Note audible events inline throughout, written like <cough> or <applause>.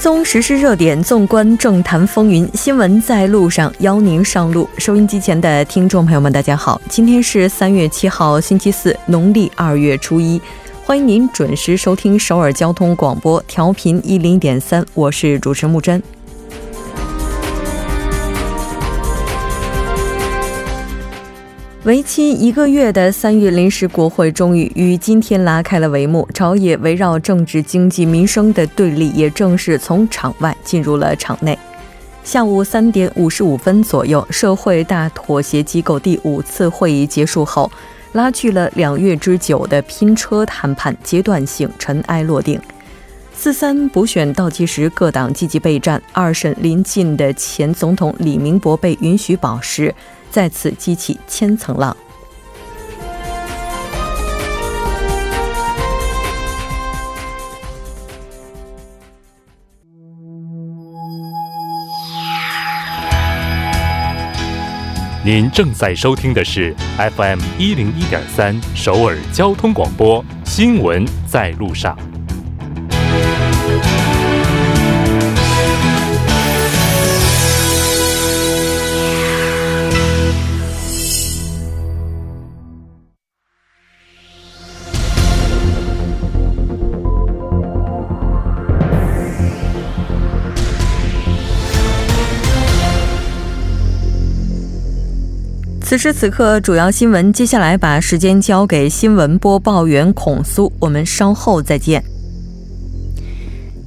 追踪时事热点，纵观政坛风云，新闻在路上，邀您上路。收音机前的听众朋友们，大家好，今天是三月七号，星期四，农历二月初一，欢迎您准时收听首尔交通广播，调频一零点三，我是主持木真。为期一个月的三月临时国会终于于今天拉开了帷幕，朝野围绕政治、经济、民生的对立也正式从场外进入了场内。下午三点五十五分左右，社会大妥协机构第五次会议结束后，拉锯了两月之久的拼车谈判阶段性尘埃落定。四三补选倒计时，各党积极备战。二审临近的前总统李明博被允许保释。再次激起千层浪。您正在收听的是 FM 一零一点三首尔交通广播新闻在路上。此时此刻，主要新闻。接下来把时间交给新闻播报员孔苏，我们稍后再见。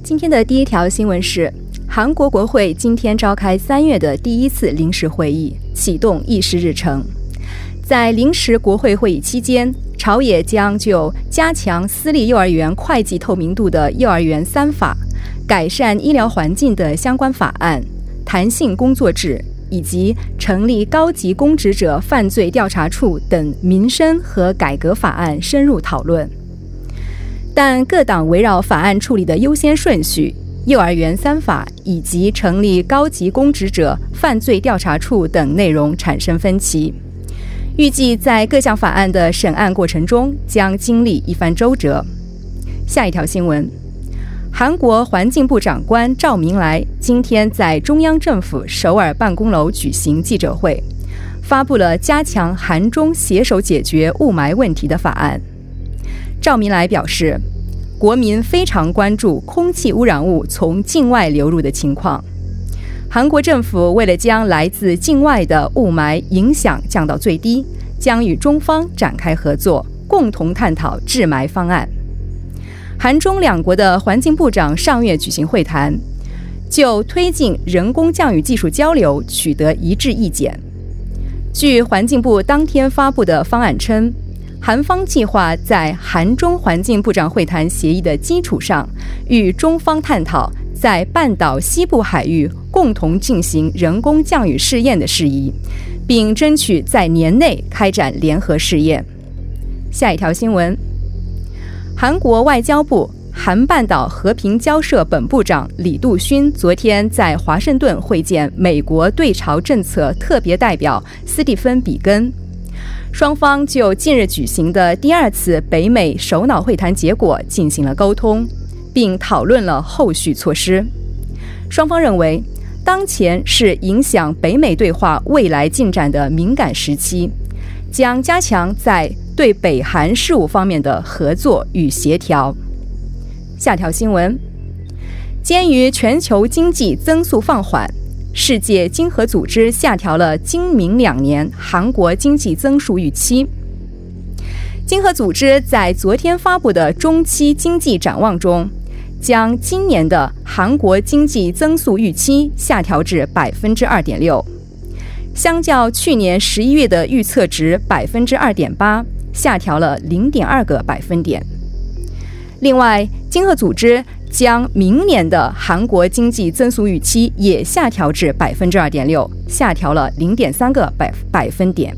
今天的第一条新闻是：韩国国会今天召开三月的第一次临时会议，启动议事日程。在临时国会会议期间，朝野将就加强私立幼儿园会计透明度的幼儿园三法、改善医疗环境的相关法案、弹性工作制。以及成立高级公职者犯罪调查处等民生和改革法案深入讨论，但各党围绕法案处理的优先顺序、幼儿园三法以及成立高级公职者犯罪调查处等内容产生分歧。预计在各项法案的审案过程中将经历一番周折。下一条新闻。韩国环境部长官赵明来今天在中央政府首尔办公楼举行记者会，发布了加强韩中携手解决雾霾问题的法案。赵明来表示，国民非常关注空气污染物从境外流入的情况。韩国政府为了将来自境外的雾霾影响降到最低，将与中方展开合作，共同探讨治霾方案。韩中两国的环境部长上月举行会谈，就推进人工降雨技术交流取得一致意见。据环境部当天发布的方案称，韩方计划在韩中环境部长会谈协议的基础上，与中方探讨在半岛西部海域共同进行人工降雨试验的事宜，并争取在年内开展联合试验。下一条新闻。韩国外交部韩半岛和平交涉本部长李杜勋昨天在华盛顿会见美国对朝政策特别代表斯蒂芬·比根，双方就近日举行的第二次北美首脑会谈结果进行了沟通，并讨论了后续措施。双方认为，当前是影响北美对话未来进展的敏感时期，将加强在。对北韩事务方面的合作与协调。下条新闻：鉴于全球经济增速放缓，世界经合组织下调了今明两年韩国经济增速预期。经合组织在昨天发布的中期经济展望中，将今年的韩国经济增速预期下调至百分之二点六，相较去年十一月的预测值百分之二点八。下调了零点二个百分点。另外，经合组织将明年的韩国经济增速预期也下调至百分之二点六，下调了零点三个百百分点。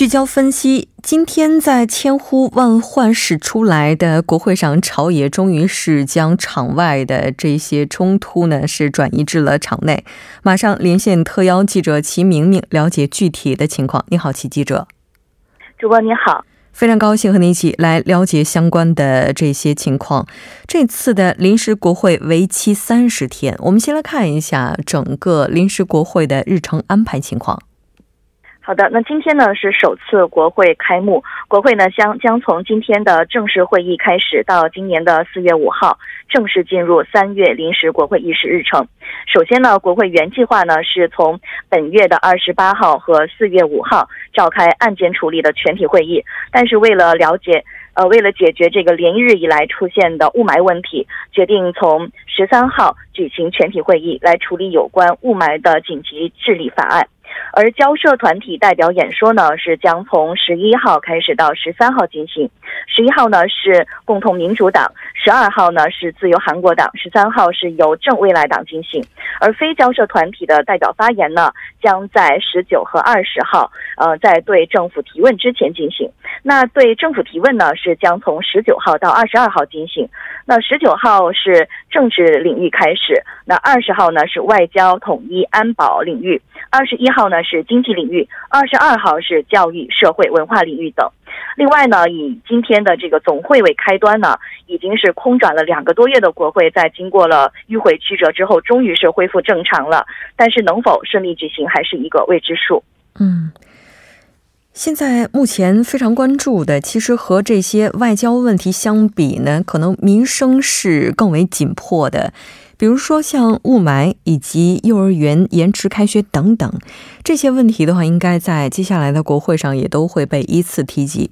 聚焦分析，今天在千呼万唤始出来的国会上，朝野终于是将场外的这些冲突呢，是转移至了场内。马上连线特邀记者齐明明，了解具体的情况。你好，齐记者。主播你好。非常高兴和您一起来了解相关的这些情况。这次的临时国会为期三十天，我们先来看一下整个临时国会的日程安排情况。好的，那今天呢是首次国会开幕，国会呢将将从今天的正式会议开始，到今年的四月五号正式进入三月临时国会议事日程。首先呢，国会原计划呢是从本月的二十八号和四月五号召开案件处理的全体会议，但是为了了解，呃，为了解决这个连日以来出现的雾霾问题，决定从十三号举行全体会议来处理有关雾霾的紧急治理法案。而交涉团体代表演说呢，是将从十一号开始到十三号进行。十一号呢是共同民主党，十二号呢是自由韩国党，十三号是由正未来党进行。而非交涉团体的代表发言呢，将在十九和二十号，呃，在对政府提问之前进行。那对政府提问呢，是将从十九号到二十二号进行。那十九号是政治领域开始，那二十号呢是外交、统一、安保领域，二十一号号呢是经济领域，二十二号是教育、社会、文化领域等。另外呢，以今天的这个总会为开端呢，已经是空转了两个多月的国会，在经过了迂回曲折之后，终于是恢复正常了。但是能否顺利举行，还是一个未知数。嗯，现在目前非常关注的，其实和这些外交问题相比呢，可能民生是更为紧迫的。比如说像雾霾以及幼儿园延迟开学等等这些问题的话，应该在接下来的国会上也都会被依次提及。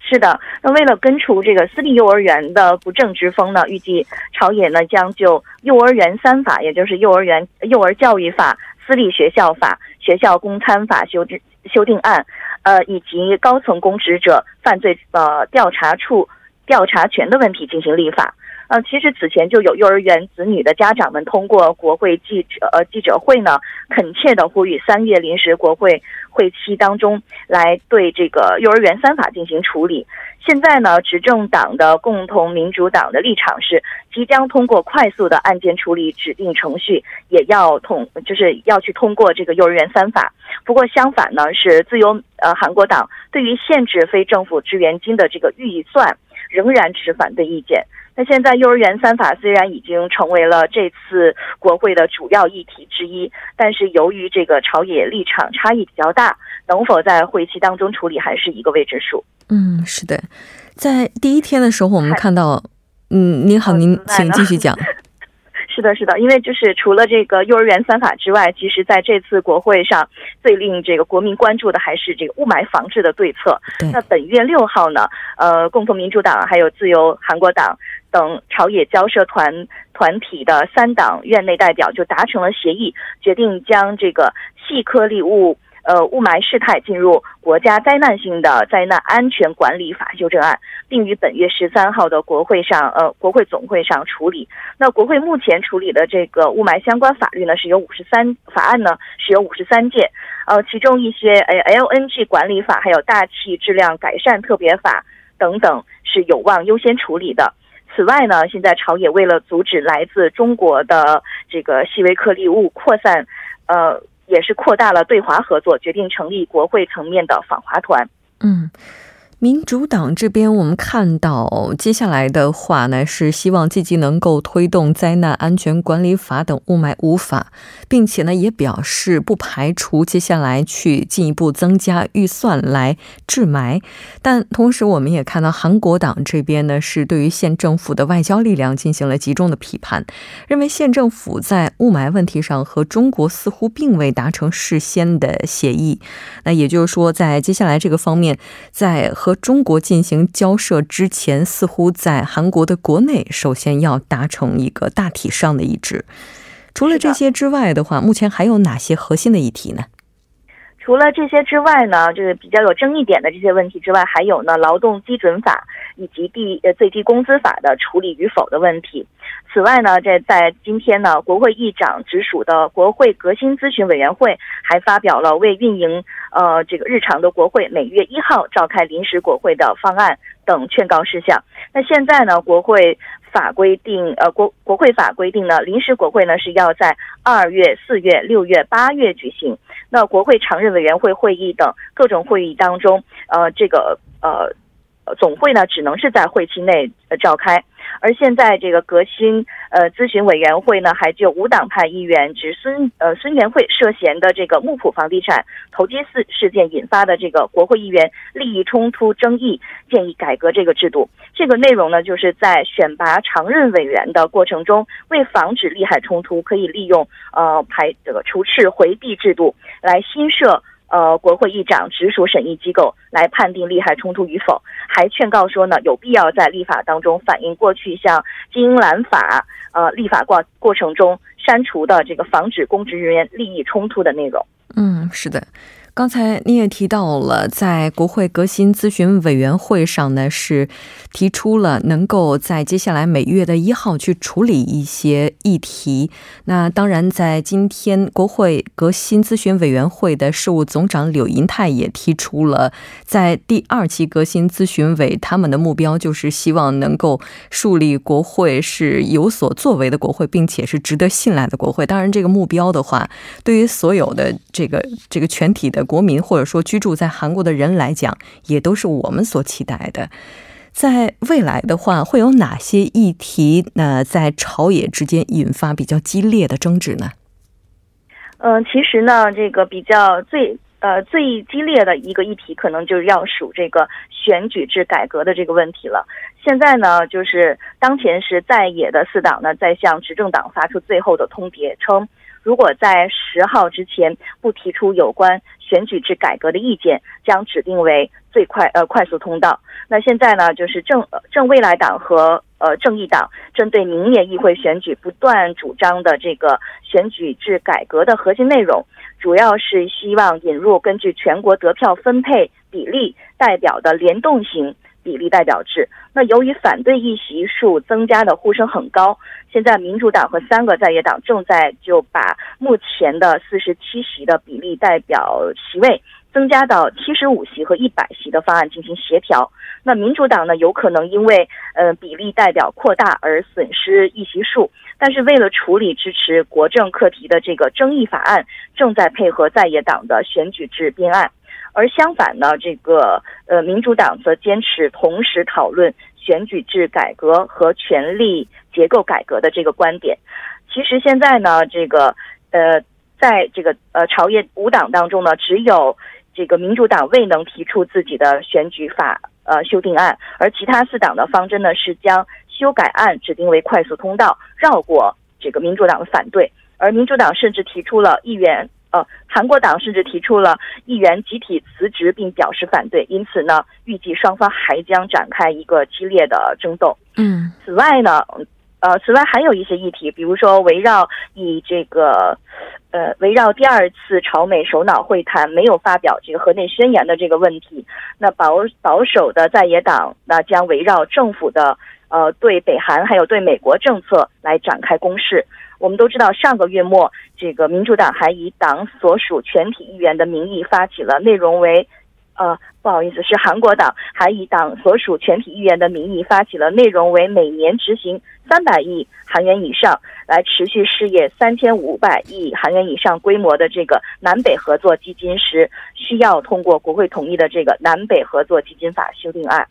是的，那为了根除这个私立幼儿园的不正之风呢，预计朝野呢将就幼儿园三法，也就是幼儿园幼儿教育法、私立学校法、学校公餐法修制修订案，呃，以及高层公职者犯罪呃调查处调查权的问题进行立法。呃，其实此前就有幼儿园子女的家长们通过国会记者呃记者会呢，恳切的呼吁三月临时国会会期当中来对这个幼儿园三法进行处理。现在呢，执政党的共同民主党的立场是即将通过快速的案件处理指定程序，也要通就是要去通过这个幼儿园三法。不过相反呢，是自由呃韩国党对于限制非政府支援金的这个预算仍然持反对意见。那现在幼儿园三法虽然已经成为了这次国会的主要议题之一，但是由于这个朝野立场差异比较大，能否在会期当中处理还是一个未知数。嗯，是的，在第一天的时候，我们看到，嗯，您好，您请继续讲。是的，是的，因为就是除了这个幼儿园三法之外，其实在这次国会上最令这个国民关注的还是这个雾霾防治的对策。那本月六号呢，呃，共同民主党还有自由韩国党。等朝野交涉团团体的三党院内代表就达成了协议，决定将这个细颗粒物呃雾霾事态进入国家灾难性的灾难安全管理法修正案，并于本月十三号的国会上呃国会总会上处理。那国会目前处理的这个雾霾相关法律呢，是有五十三法案呢，是有五十三件，呃，其中一些呃 LNG 管理法还有大气质量改善特别法等等是有望优先处理的。此外呢，现在朝野为了阻止来自中国的这个细微颗粒物扩散，呃，也是扩大了对华合作，决定成立国会层面的访华团。嗯。民主党这边，我们看到接下来的话呢，是希望积极能够推动灾难安全管理法等雾霾无法，并且呢，也表示不排除接下来去进一步增加预算来治霾。但同时，我们也看到韩国党这边呢，是对于县政府的外交力量进行了集中的批判，认为县政府在雾霾问题上和中国似乎并未达成事先的协议。那也就是说，在接下来这个方面，在和中国进行交涉之前，似乎在韩国的国内首先要达成一个大体上的一致。除了这些之外的话，目前还有哪些核心的议题呢？除了这些之外呢，就是比较有争议点的这些问题之外，还有呢劳动基准法以及地呃最低工资法的处理与否的问题。此外呢，在在今天呢，国会议长直属的国会革新咨询委员会还发表了为运营呃这个日常的国会每月一号召开临时国会的方案等劝告事项。那现在呢，国会法规定呃国国会法规定呢，临时国会呢是要在二月、四月、六月、八月举行。那国会常任委员会会议等各种会议当中，呃，这个呃。总会呢只能是在会期内呃召开，而现在这个革新呃咨询委员会呢，还就无党派议员指孙呃孙元慧涉嫌的这个木浦房地产投机事事件引发的这个国会议员利益冲突争议，建议改革这个制度。这个内容呢，就是在选拔常任委员的过程中，为防止利害冲突，可以利用呃排这个除斥回避制度来新设。呃，国会议长直属审议机构来判定利害冲突与否，还劝告说呢，有必要在立法当中反映过去像金兰法呃立法过过程中删除的这个防止公职人员利益冲突的内容。嗯，是的。刚才你也提到了，在国会革新咨询委员会上呢，是提出了能够在接下来每月的一号去处理一些议题。那当然，在今天，国会革新咨询委员会的事务总长柳银泰也提出了，在第二期革新咨询委，他们的目标就是希望能够树立国会是有所作为的国会，并且是值得信赖的国会。当然，这个目标的话，对于所有的这个这个全体的。国民或者说居住在韩国的人来讲，也都是我们所期待的。在未来的话，会有哪些议题那在朝野之间引发比较激烈的争执呢？嗯，其实呢，这个比较最呃最激烈的一个议题，可能就是要数这个选举制改革的这个问题了。现在呢，就是当前是在野的四党呢，在向执政党发出最后的通牒，称如果在十号之前不提出有关。选举制改革的意见将指定为最快呃快速通道。那现在呢，就是正正未来党和呃正义党针对明年议会选举不断主张的这个选举制改革的核心内容，主要是希望引入根据全国得票分配比例代表的联动型。比例代表制，那由于反对议席数增加的呼声很高，现在民主党和三个在野党正在就把目前的四十七席的比例代表席位增加到七十五席和一百席的方案进行协调。那民主党呢，有可能因为呃比例代表扩大而损失议席数，但是为了处理支持国政课题的这个争议法案，正在配合在野党的选举制编案。而相反呢，这个呃，民主党则坚持同时讨论选举制改革和权力结构改革的这个观点。其实现在呢，这个呃，在这个呃朝野五党当中呢，只有这个民主党未能提出自己的选举法呃修订案，而其他四党的方针呢是将修改案指定为快速通道，绕过这个民主党的反对。而民主党甚至提出了议员。呃，韩国党甚至提出了议员集体辞职，并表示反对。因此呢，预计双方还将展开一个激烈的争斗。嗯，此外呢，呃，此外还有一些议题，比如说围绕以这个，呃，围绕第二次朝美首脑会谈没有发表这个河内宣言的这个问题，那保保守的在野党那将围绕政府的呃对北韩还有对美国政策来展开攻势。我们都知道，上个月末，这个民主党还以党所属全体议员的名义发起了内容为，呃，不好意思，是韩国党还以党所属全体议员的名义发起了内容为每年执行三百亿韩元以上，来持续事业三千五百亿韩元以上规模的这个南北合作基金时，需要通过国会同意的这个南北合作基金法修订案。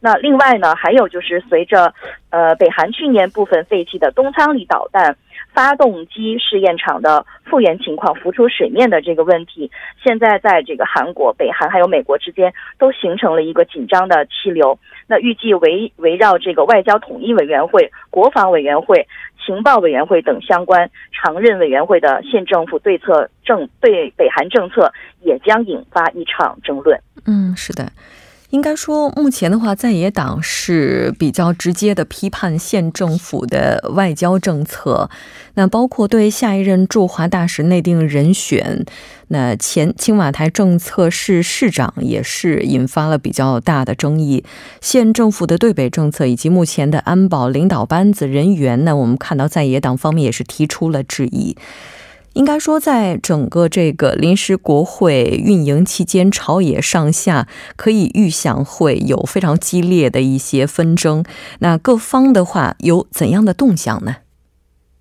那另外呢，还有就是随着，呃，北韩去年部分废弃的东仓里导弹。发动机试验场的复原情况浮出水面的这个问题，现在在这个韩国、北韩还有美国之间都形成了一个紧张的气流。那预计围围绕这个外交统一委员会、国防委员会、情报委员会等相关常任委员会的县政府对策政对北韩政策，也将引发一场争论。嗯，是的。应该说，目前的话，在野党是比较直接的批判县政府的外交政策，那包括对下一任驻华大使内定人选，那前青瓦台政策市市长也是引发了比较大的争议。县政府的对北政策以及目前的安保领导班子人员呢，我们看到在野党方面也是提出了质疑。应该说，在整个这个临时国会运营期间，朝野上下可以预想会有非常激烈的一些纷争。那各方的话有怎样的动向呢？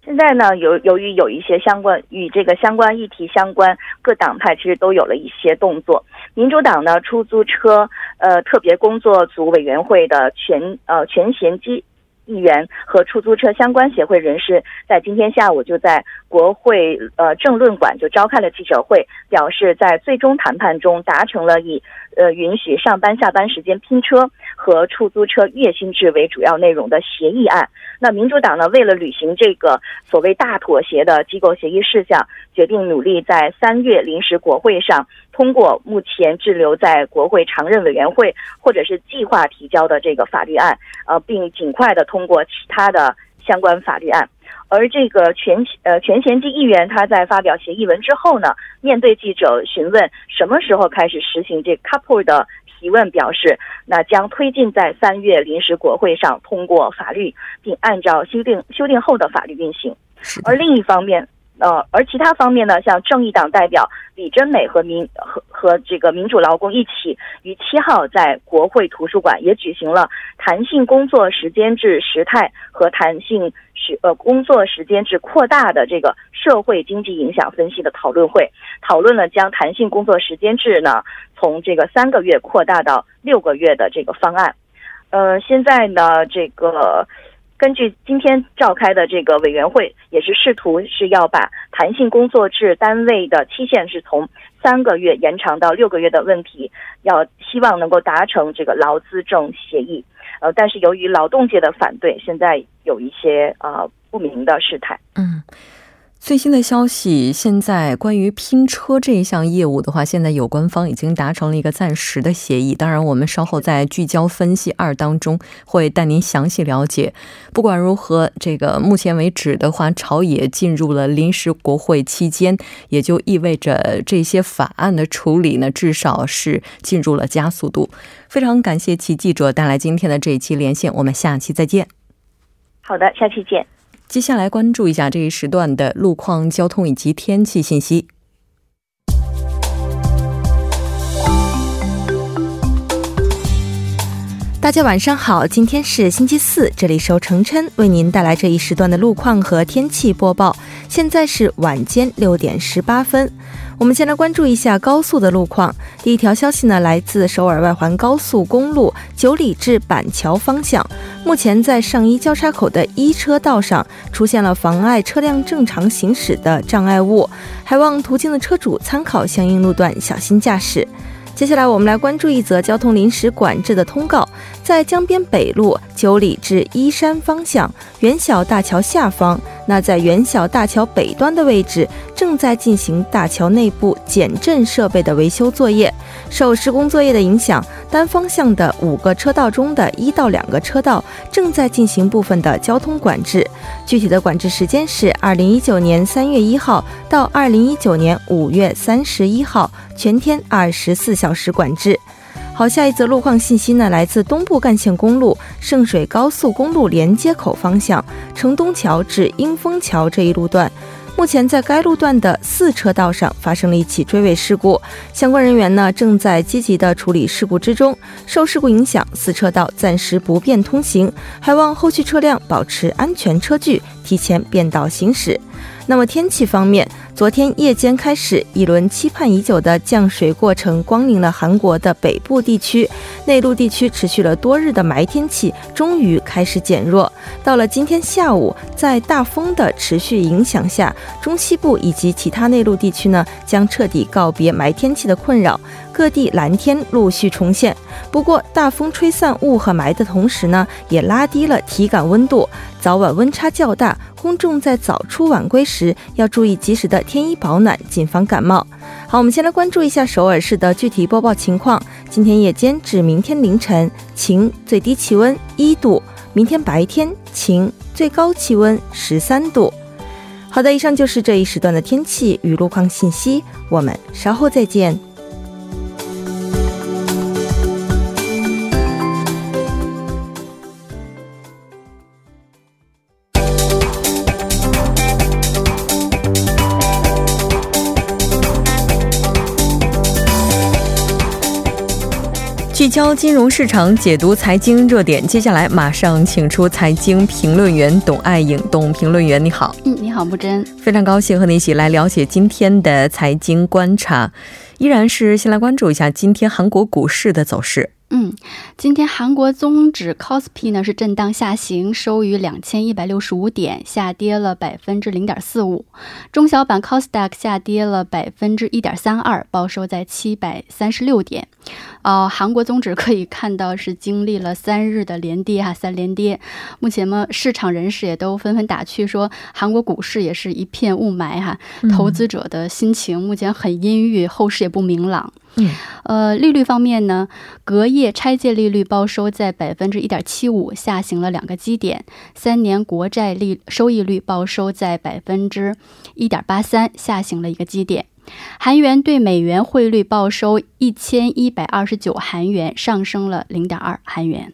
现在呢，由由于有一些相关与这个相关议题相关，各党派其实都有了一些动作。民主党呢出租车呃特别工作组委员会的全呃全衔机。议员和出租车相关协会人士在今天下午就在国会呃政论馆就召开了记者会，表示在最终谈判中达成了以呃允许上班下班时间拼车和出租车月薪制为主要内容的协议案。那民主党呢，为了履行这个所谓大妥协的机构协议事项，决定努力在三月临时国会上通过目前滞留在国会常任委员会或者是计划提交的这个法律案，呃，并尽快的。通过其他的相关法律案，而这个全呃全贤基议员他在发表协议文之后呢，面对记者询问什么时候开始实行这 couple 的提问，表示那将推进在三月临时国会上通过法律，并按照修订修订后的法律运行。而另一方面。呃，而其他方面呢，像正义党代表李珍美和民和和这个民主劳工一起，于七号在国会图书馆也举行了弹性工作时间制时态和弹性时呃工作时间制扩大的这个社会经济影响分析的讨论会，讨论了将弹性工作时间制呢从这个三个月扩大到六个月的这个方案。呃，现在呢，这个。根据今天召开的这个委员会，也是试图是要把弹性工作制单位的期限是从三个月延长到六个月的问题，要希望能够达成这个劳资政协议。呃，但是由于劳动界的反对，现在有一些呃不明的事态。嗯。最新的消息，现在关于拼车这一项业务的话，现在有关方已经达成了一个暂时的协议。当然，我们稍后在聚焦分析二当中会带您详细了解。不管如何，这个目前为止的话，朝野进入了临时国会期间，也就意味着这些法案的处理呢，至少是进入了加速度。非常感谢其记者带来今天的这一期连线，我们下期再见。好的，下期见。接下来关注一下这一时段的路况、交通以及天气信息。大家晚上好，今天是星期四，这里是由程琛为您带来这一时段的路况和天气播报。现在是晚间六点十八分，我们先来关注一下高速的路况。第一条消息呢，来自首尔外环高速公路九里至板桥方向，目前在上一交叉口的一车道上出现了妨碍车辆正常行驶的障碍物，还望途经的车主参考相应路段，小心驾驶。接下来，我们来关注一则交通临时管制的通告。在江边北路九里至依山方向元小大桥下方，那在元小大桥北端的位置正在进行大桥内部减震设备的维修作业。受施工作业的影响，单方向的五个车道中的一到两个车道正在进行部分的交通管制。具体的管制时间是二零一九年三月一号到二零一九年五月三十一号，全天二十四小时管制。好，下一则路况信息呢，来自东部干线公路圣水高速公路连接口方向城东桥至英丰桥这一路段，目前在该路段的四车道上发生了一起追尾事故，相关人员呢正在积极的处理事故之中。受事故影响，四车道暂时不便通行，还望后续车辆保持安全车距，提前变道行驶。那么天气方面。昨天夜间开始，一轮期盼已久的降水过程光临了韩国的北部地区，内陆地区持续了多日的霾天气终于开始减弱。到了今天下午，在大风的持续影响下，中西部以及其他内陆地区呢将彻底告别霾天气的困扰，各地蓝天陆续重现。不过，大风吹散雾和霾的同时呢，也拉低了体感温度，早晚温差较大。公众在早出晚归时要注意及时的添衣保暖，谨防感冒。好，我们先来关注一下首尔市的具体播报情况。今天夜间至明天凌晨晴，最低气温一度；明天白天晴，最高气温十三度。好的，以上就是这一时段的天气与路况信息，我们稍后再见。焦金融市场，解读财经热点。接下来马上请出财经评论员董爱颖，董评论员你好。嗯，你好，木真，非常高兴和你一起来了解今天的财经观察。依然是先来关注一下今天韩国股市的走势。嗯，今天韩国综指 KOSPI 呢是震荡下行，收于两千一百六十五点，下跌了百分之零点四五。中小板 KOSDAQ 下跌了百分之一点三二，报收在七百三十六点。呃，韩国综指可以看到是经历了三日的连跌哈，三连跌。目前嘛，市场人士也都纷纷打趣说，韩国股市也是一片雾霾哈，投资者的心情目前很阴郁，后市也不明朗。嗯，呃，利率方面呢，隔夜拆借利率报收在百分之一点七五，下行了两个基点；三年国债利收益率报收在百分之一点八三，下行了一个基点。韩元对美元汇率报收一千一百二十九韩元，上升了零点二韩元。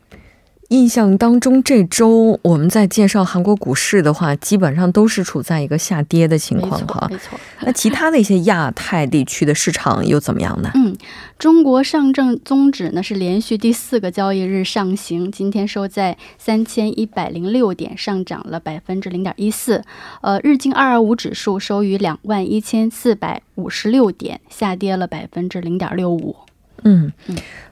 印象当中，这周我们在介绍韩国股市的话，基本上都是处在一个下跌的情况哈。没错，那其他的一些亚太地区的市场又怎么样呢？嗯，中国上证综指呢是连续第四个交易日上行，今天收在三千一百零六点，上涨了百分之零点一四。呃，日经二二五指数收于两万一千四百五十六点，下跌了百分之零点六五。嗯，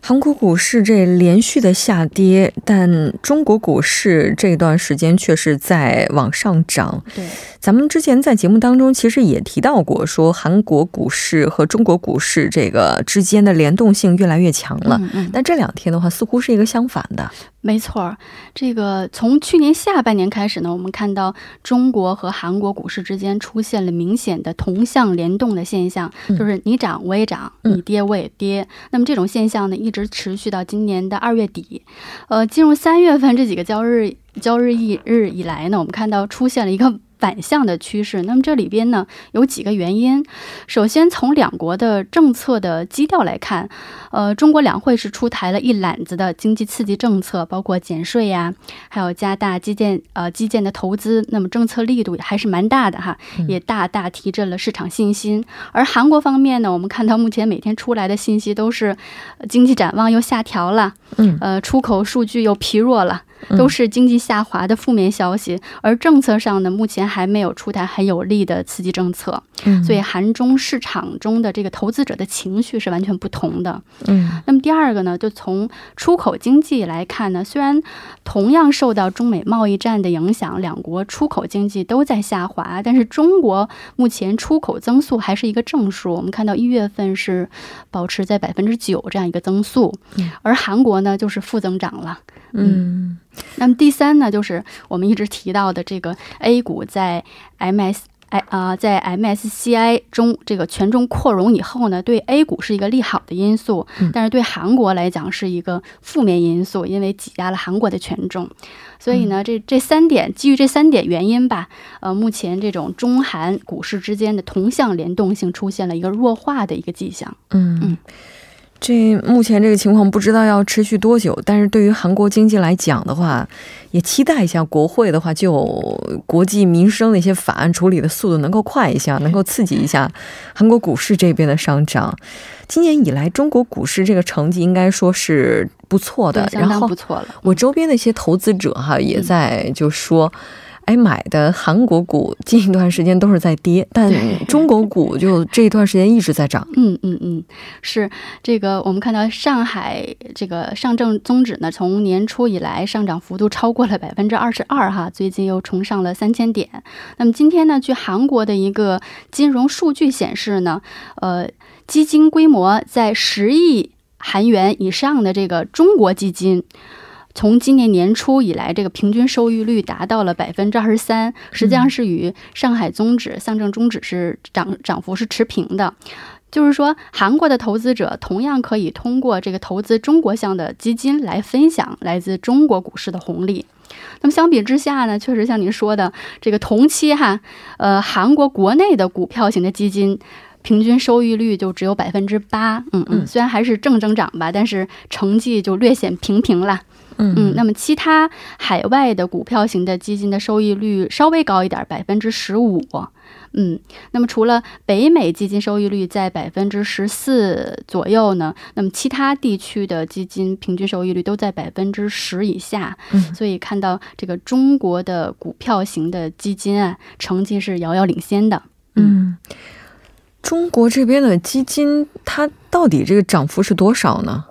韩国股市这连续的下跌，但中国股市这段时间却是在往上涨。对，咱们之前在节目当中其实也提到过，说韩国股市和中国股市这个之间的联动性越来越强了。嗯嗯。但这两天的话，似乎是一个相反的。没错，这个从去年下半年开始呢，我们看到中国和韩国股市之间出现了明显的同向联动的现象，就是你涨我也涨，你跌我也跌。那那么这种现象呢，一直持续到今年的二月底。呃，进入三月份这几个交日交日一日以来呢，我们看到出现了一个。反向的趋势，那么这里边呢有几个原因。首先从两国的政策的基调来看，呃，中国两会是出台了一揽子的经济刺激政策，包括减税呀，还有加大基建呃基建的投资，那么政策力度还是蛮大的哈，也大大提振了市场信心。而韩国方面呢，我们看到目前每天出来的信息都是经济展望又下调了，嗯，呃，出口数据又疲弱了。都是经济下滑的负面消息，而政策上呢，目前还没有出台很有力的刺激政策，所以韩中市场中的这个投资者的情绪是完全不同的。嗯，那么第二个呢，就从出口经济来看呢，虽然同样受到中美贸易战的影响，两国出口经济都在下滑，但是中国目前出口增速还是一个正数，我们看到一月份是保持在百分之九这样一个增速，而韩国呢就是负增长了。嗯。那么第三呢，就是我们一直提到的这个 A 股在 MS I 啊，在 MSCI 中这个权重扩容以后呢，对 A 股是一个利好的因素，但是对韩国来讲是一个负面因素，因为挤压了韩国的权重。所以呢，这这三点基于这三点原因吧，呃，目前这种中韩股市之间的同向联动性出现了一个弱化的一个迹象。嗯嗯。这目前这个情况不知道要持续多久，但是对于韩国经济来讲的话，也期待一下国会的话，就国际民生的一些法案处理的速度能够快一下，能够刺激一下韩国股市这边的上涨。今年以来，中国股市这个成绩应该说是不错的，相当不错了。我周边的一些投资者哈，也在就说。哎，买的韩国股近一段时间都是在跌，但中国股 <laughs> 就这一段时间一直在涨。嗯嗯嗯，是这个，我们看到上海这个上证综指呢，从年初以来上涨幅度超过了百分之二十二哈，最近又冲上了三千点。那么今天呢，据韩国的一个金融数据显示呢，呃，基金规模在十亿韩元以上的这个中国基金。从今年年初以来，这个平均收益率达到了百分之二十三，实际上是与上海综指、上证综指是涨涨幅是持平的。就是说，韩国的投资者同样可以通过这个投资中国向的基金来分享来自中国股市的红利。那么相比之下呢，确实像您说的，这个同期哈，呃，韩国国内的股票型的基金平均收益率就只有百分之八。嗯嗯，虽然还是正增长吧，但是成绩就略显平平了。嗯，那么其他海外的股票型的基金的收益率稍微高一点，百分之十五。嗯，那么除了北美基金收益率在百分之十四左右呢，那么其他地区的基金平均收益率都在百分之十以下。嗯，所以看到这个中国的股票型的基金啊，成绩是遥遥领先的。嗯。中国这边的基金，它到底这个涨幅是多少呢？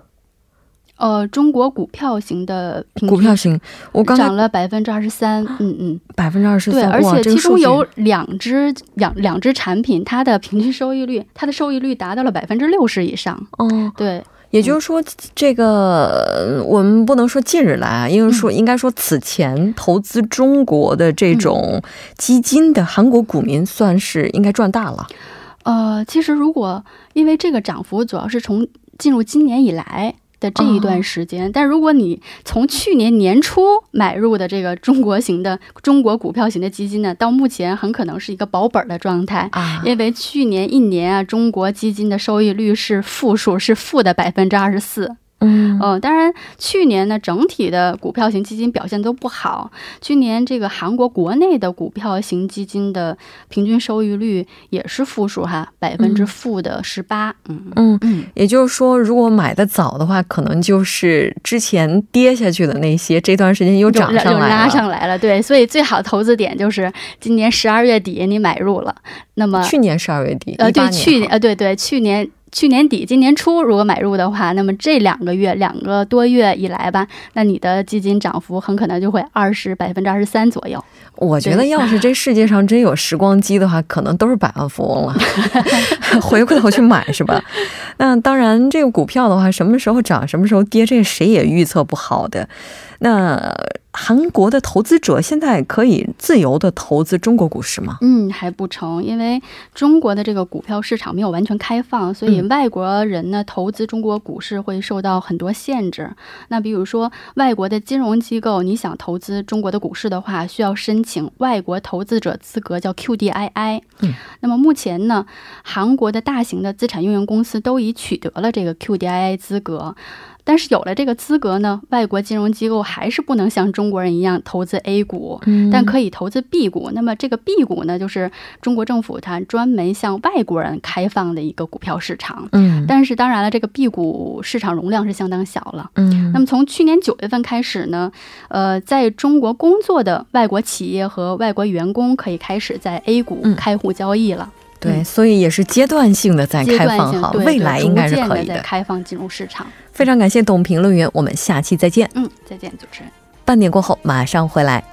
呃，中国股票型的股票型，我刚涨了百分之二十三，嗯嗯，百分之二十对，而且其中有两只两两只产品，它的平均收益率，它的收益率达到了百分之六十以上，哦，对，也就是说，这个呃我们不能说近日来啊，因为嗯。说应该说此前投资中国的这种基金的韩国股民，算是应该赚大了。呃，其实如果因为这个涨幅主要是从进入今年以来。的这一哦。段时间，但如果你从去年年初买入的这个中国型的中国股票型的基金呢，到目前很可能是一个保本儿的状态，啊。因为去年一年啊，中国基金的收益率是负数，是负的百分之二十四。嗯嗯，当然，去年呢，整体的股票型基金表现都不好。去年这个韩国国内的股票型基金的平均收益率也是负数哈，百分之负的十八。嗯嗯，嗯，也就是说，如果买的早的话，可能就是之前跌下去的那些，这段时间又涨又又拉上来了。上来了。对，所以最好投资点就是今年十二月底你买入了，那么去年十二月底，呃，对，去年呃对对，去年。去年底、今年初，如果买入的话，那么这两个月、两个多月以来吧，那你的基金涨幅很可能就会二十百分之二十三左右。我觉得，要是这世界上真有时光机的话，可能都是百万富翁了。<laughs> 回过头去买是吧？<laughs> 那当然，这个股票的话，什么时候涨，什么时候跌，这谁也预测不好的。那韩国的投资者现在可以自由的投资中国股市吗？嗯，还不成，因为中国的这个股票市场没有完全开放，所以嗯外国人呢、投资中国股市会受到很多限制。那比如说，外国的金融机构，你想投资中国的股市的话，需要申请外国投资者资格，叫 QDII。嗯，那么目前呢，韩国的大型的资产运营公司都已取得了这个 QDII 资格。但是有了这个资格呢，外国金融机构还是不能像中国人一样投资 A 股，嗯但可以投资 B 股。那么这个 B 股呢，就是中国政府它专门向外国人开放的一个股票市场。嗯但是当然了，这个 B 股市场容量是相当小了。嗯那么从去年九月份开始呢，呃，在中国工作的外国企业和外国员工可以开始在 A 股嗯开户交易了。对，所以也是阶段性的在开放未来应该是逐渐地在可以的。开放进入市场。非常感谢董评论员，我们下期再见。嗯，再见，主持人。半点过后马上回来。